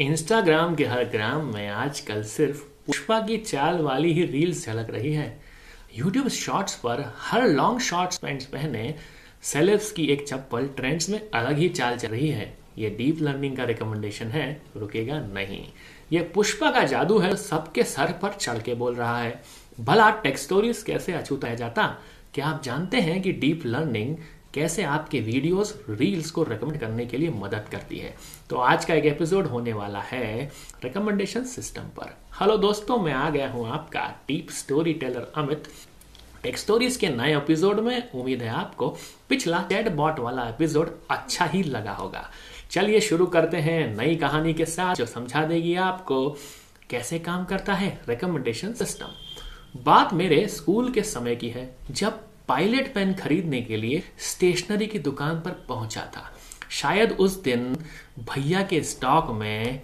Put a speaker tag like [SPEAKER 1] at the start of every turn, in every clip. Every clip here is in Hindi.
[SPEAKER 1] इंस्टाग्राम के हर ग्राम में आजकल सिर्फ़ पुष्पा की चाल वाली ही रील्स झलक रही है। यूट्यूब शॉर्ट्स पर हर लॉन्ग शॉर्ट्स पैंट्स पहने सेलेब्स की एक चप्पल ट्रेंड्स में अलग ही चाल चल रही है। ये डीप लर्निंग का रिकमेंडेशन है, रुकेगा नहीं। ये पुष्पा का जादू है, सबके सर पर चढ़ के बोल रहा है। भला टेक्स्टोरीज कैसे अछूता है जाता? क्या आप जानते हैं कि डीप लर्निंग कैसे आपके वीडियोस रील्स को रिकमेंड करने के लिए मदद करती है। तो आज का एक एपिसोड होने वाला है रिकमेंडेशन सिस्टम पर। हेलो दोस्तों, मैं आ गया हूँ आपका deep story teller Amit. Tech stories के नए एपिसोड में उम्मीद है आपको पिछला टेड बॉट वाला एपिसोड अच्छा ही लगा होगा। चलिए शुरू करते हैं नई कहानी के साथ, जो समझा देगी आपको कैसे काम करता है रिकमेंडेशन सिस्टम बात मेरे स्कूल के समय की है, जब पायलट पेन खरीदने के लिए स्टेशनरी की दुकान पर पहुँचा था। शायद उस दिन भैया के स्टॉक में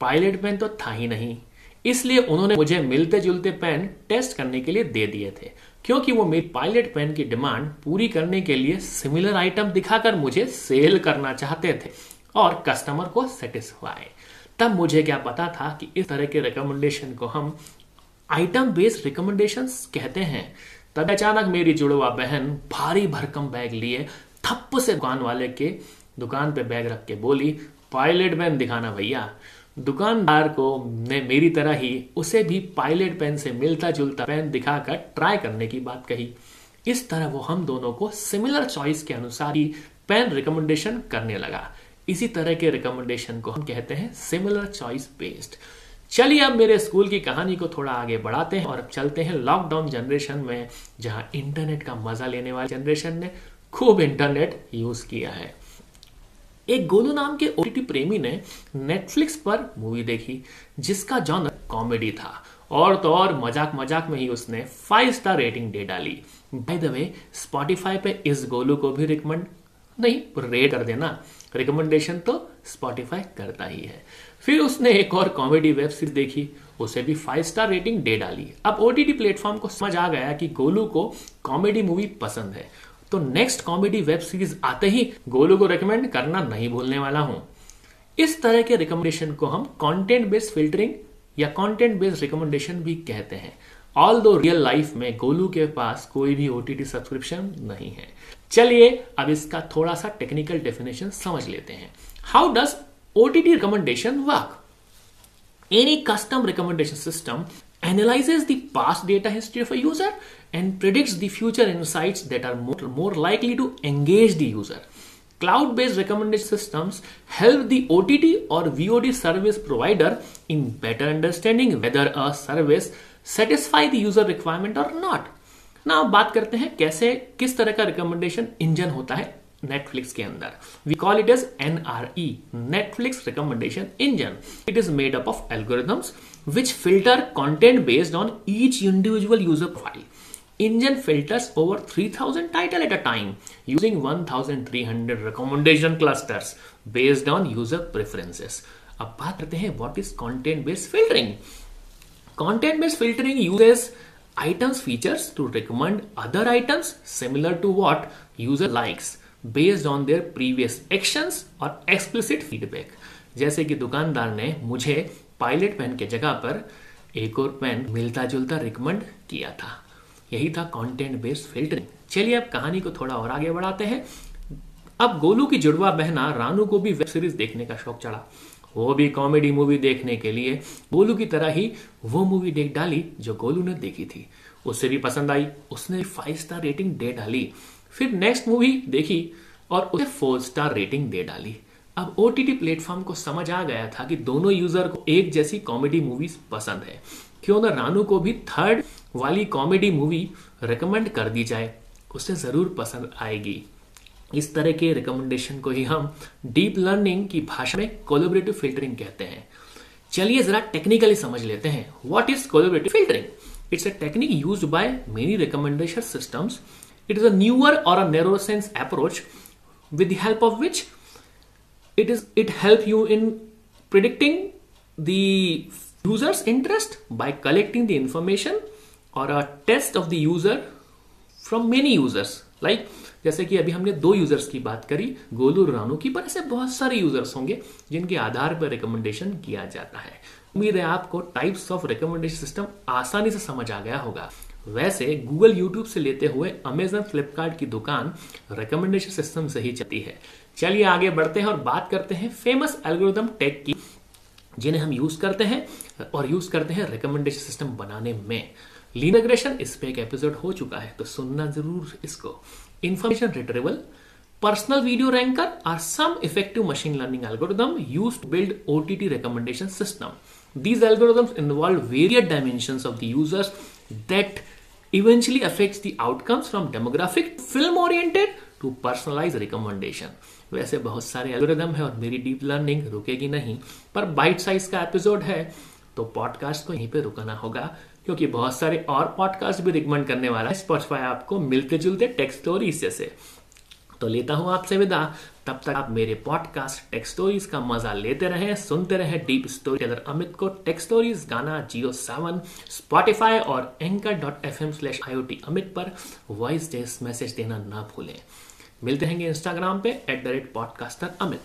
[SPEAKER 1] पायलट पेन तो था ही नहीं। इसलिए उन्होंने मुझे मिलते जुलते पेन टेस्ट करने के लिए दे दिए थे, क्योंकि वो मेरी पायलट पेन की डिमांड पूरी करने के लिए सिमिलर आइटम दिखाकर मुझे सेल करना चाहते थे और कस्टमर को सेटिस्फाई तब मुझे क्या पता था कि इस तरह के रिकमेंडेशन को हम आइटम बेस्ड रिकमेंडेशन कहते हैं। तब अचानक मेरी जुड़वा बहन भारी भरकम बैग लिए, थप्प से दुकान वाले के दुकान पे बैग रख के बोली पायलट पेन दिखाना भैया। दुकानदार को ने मेरी तरह ही उसे भी पायलट पेन से मिलता जुलता पेन दिखाकर ट्राई करने की बात कही। इस तरह वो हम दोनों को सिमिलर चॉइस के अनुसार ही पेन रिकमेंडेशन करने लगा। इसी तरह के रिकमेंडेशन को हम कहते हैं सिमिलर चॉइस बेस्ड चलिए अब मेरे स्कूल की कहानी को थोड़ा आगे बढ़ाते हैं और अब चलते हैं लॉकडाउन जनरेशन में, जहाँ इंटरनेट का मज़ा लेने वाले जनरेशन ने खूब इंटरनेट यूज़ किया है। एक गोलू नाम के ओटीटी प्रेमी ने नेटफ्लिक्स पर मूवी देखी, जिसका जॉनर कॉमेडी था। और तो और मज़ाक मज़ाक में ही उसने फाइव स्टार रेटिंग दे डाली। बाय द वे स्पॉटिफाई पे इस गोलू को भी रिकमेंड नहीं रे कर देना। रिकमेंडेशन तो स्पॉटिफाई करता ही है। फिर उसने एक और कॉमेडी वेब सीरीज़ देखी, उसे भी फाइव स्टार रेटिंग दे डाली। अब ओटीटी प्लेटफॉर्म को समझ आ गया कि गोलू को कॉमेडी मूवी पसंद है। तो नेक्स्ट कॉमेडी वेब सीरीज़ आते ही गोलू को रिकमेंड करना नहीं भूलने वाला हूँ। इस तरह के रिकमेंडेशन को हम कंटेंट बेस्ड फिल्टरिंग या कंटेंट बेस्ड रिकमेंडेशन भी कहते हैं। ऑल दो रियल लाइफ में गोलू के पास कोई भी ओटीटी सब्सक्रिप्शन नहीं है। चलिए, अब इसका थोड़ा सा टेक्निकल डेफिनेशन समझ लेते हैं। How does OTT recommendation work any custom recommendation system analyses the data history of a and predicts future insights that are more more likely to engage दूसर cloud based recommendation system help the OTT और VOD service provider in better understanding whether a service satisfy the user requirement or not. ना बात करते हैं कैसे, किस तरह का रिकमेंडेशन इंजन होता है नेटफ्लिक्स के अंदर। We call it as N R E Netflix recommendation engine it is made up of algorithms which filter content based on each individual user profile engine filters over 3000 title at a time using 1300 recommendation clusters based on user preferences अब बात करते हैं what is content based filtering content based filtering uses items features to recommend other items similar to what user likes based on their previous actions और एक्सप्लिसिट फीडबैक जैसे कि दुकानदार ने मुझे पायलट पेन के जगह पर एक और पेन मिलता जुलता रिकमेंड किया था। यही था कंटेंट बेस्ड फिल्टरिंग चलिए अब कहानी को थोड़ा और आगे बढ़ाते हैं। अब गोलू की जुड़वा बहना रानू को भी वेब सीरीज़ देखने का शौक चढ़ा। वो भी कॉमेडी मूवी देखने के लिए। गोलू की तरह ही वो मूवी देख डाली जो गोलू ने देखी थी। उससे भी पसंद आई, उसने फाइव स्टार रेटिंग दे डाली। फिर नेक्स्ट मूवी देखी और उसे फोर स्टार रेटिंग दे डाली। अब ओ टी प्लेटफॉर्म को समझ आ गया था कि दोनों यूज़र को एक जैसी कॉमेडी मूवीज़ पसंद है। क्यों ना रानू को भी थर्ड वाली कॉमेडी मूवी रिकमेंड कर दी जाए। उसे ज़रूर पसंद आएगी। इस तरह के रिकमेंडेशन को ही हम डीप लर्निंग की भाषा में कोलोबरेटिव फिल्टरिंग कहते हैं। चलिए जरा टेक्निकली समझ लेते हैं। What is collaborative filtering it's a technique use by many recommendation systems it is a और a approach with help of which it is it help you in predicting the interest by collecting the information और a taste of the user from many users like, जैसे कि अभी हमने दो यूज़र्स की बात करी, गोलू रानू की, पर ऐसे बहुत सारे यूज़र्स होंगे जिनके आधार पर रिकमेंडेशन किया जाता है। उम्मीद है आपको टाइप्स ऑफ़ रिकमेंडेशन सिस्टम आसानी से समझ आ गया होगा। वैसे गूगल यूट्यूब से लेते हुए अमेजन फ्लिपकार्ट की दुकान रिकमेंडेशन सिस्टम से ही चलती है। चलिए आगे बढ़ते हैं और बात करते हैं फ़ेमस एल्गोरिदम टेक की, जिन्हें हम यूज़ करते हैं और यूज़ करते हैं रिकमेंडेशन सिस्टम बनाने में। लीनग्रेशन इस पे एक एपिसोड हो चुका है तो सुनना ज़रूर इसको। Information retrieval personal video ranker are some effective machine learning algorithm use to build OTT recommendation system These algorithms involve various dimensions of the users that eventually affects the outcomes from demographic film oriented to personalized recommendation. वैसे बहुत सारे एल्गोरिदम है और मेरी डीप लर्निंग रुकेगी नहीं, पर बाइट साइज़ का एपिसोड है तो पॉडकास्ट को यहीं पे रुकना होगा। क्योंकि बहुत सारे और पॉडकास्ट भी रिकमेंड करने वाला है। स्पॉटिफाई आपको मिलते जुलते टेक्स्ट स्टोरीज जैसे। तो लेता हूँ आपसे विदा। तब तक आप मेरे पॉडकास्ट टेक्स स्टोरीज का मज़ा लेते रहे, सुनते रहे डीप स्टोरी टेलर अमित को tech's stories Gaana Jio Saavn Spotify और anchor dot F M slash I Amit पर वॉइस डेस मैसेज देना ना भूलें। मिलते हैं इंस्टाग्राम पे at the rate podcaster Amit.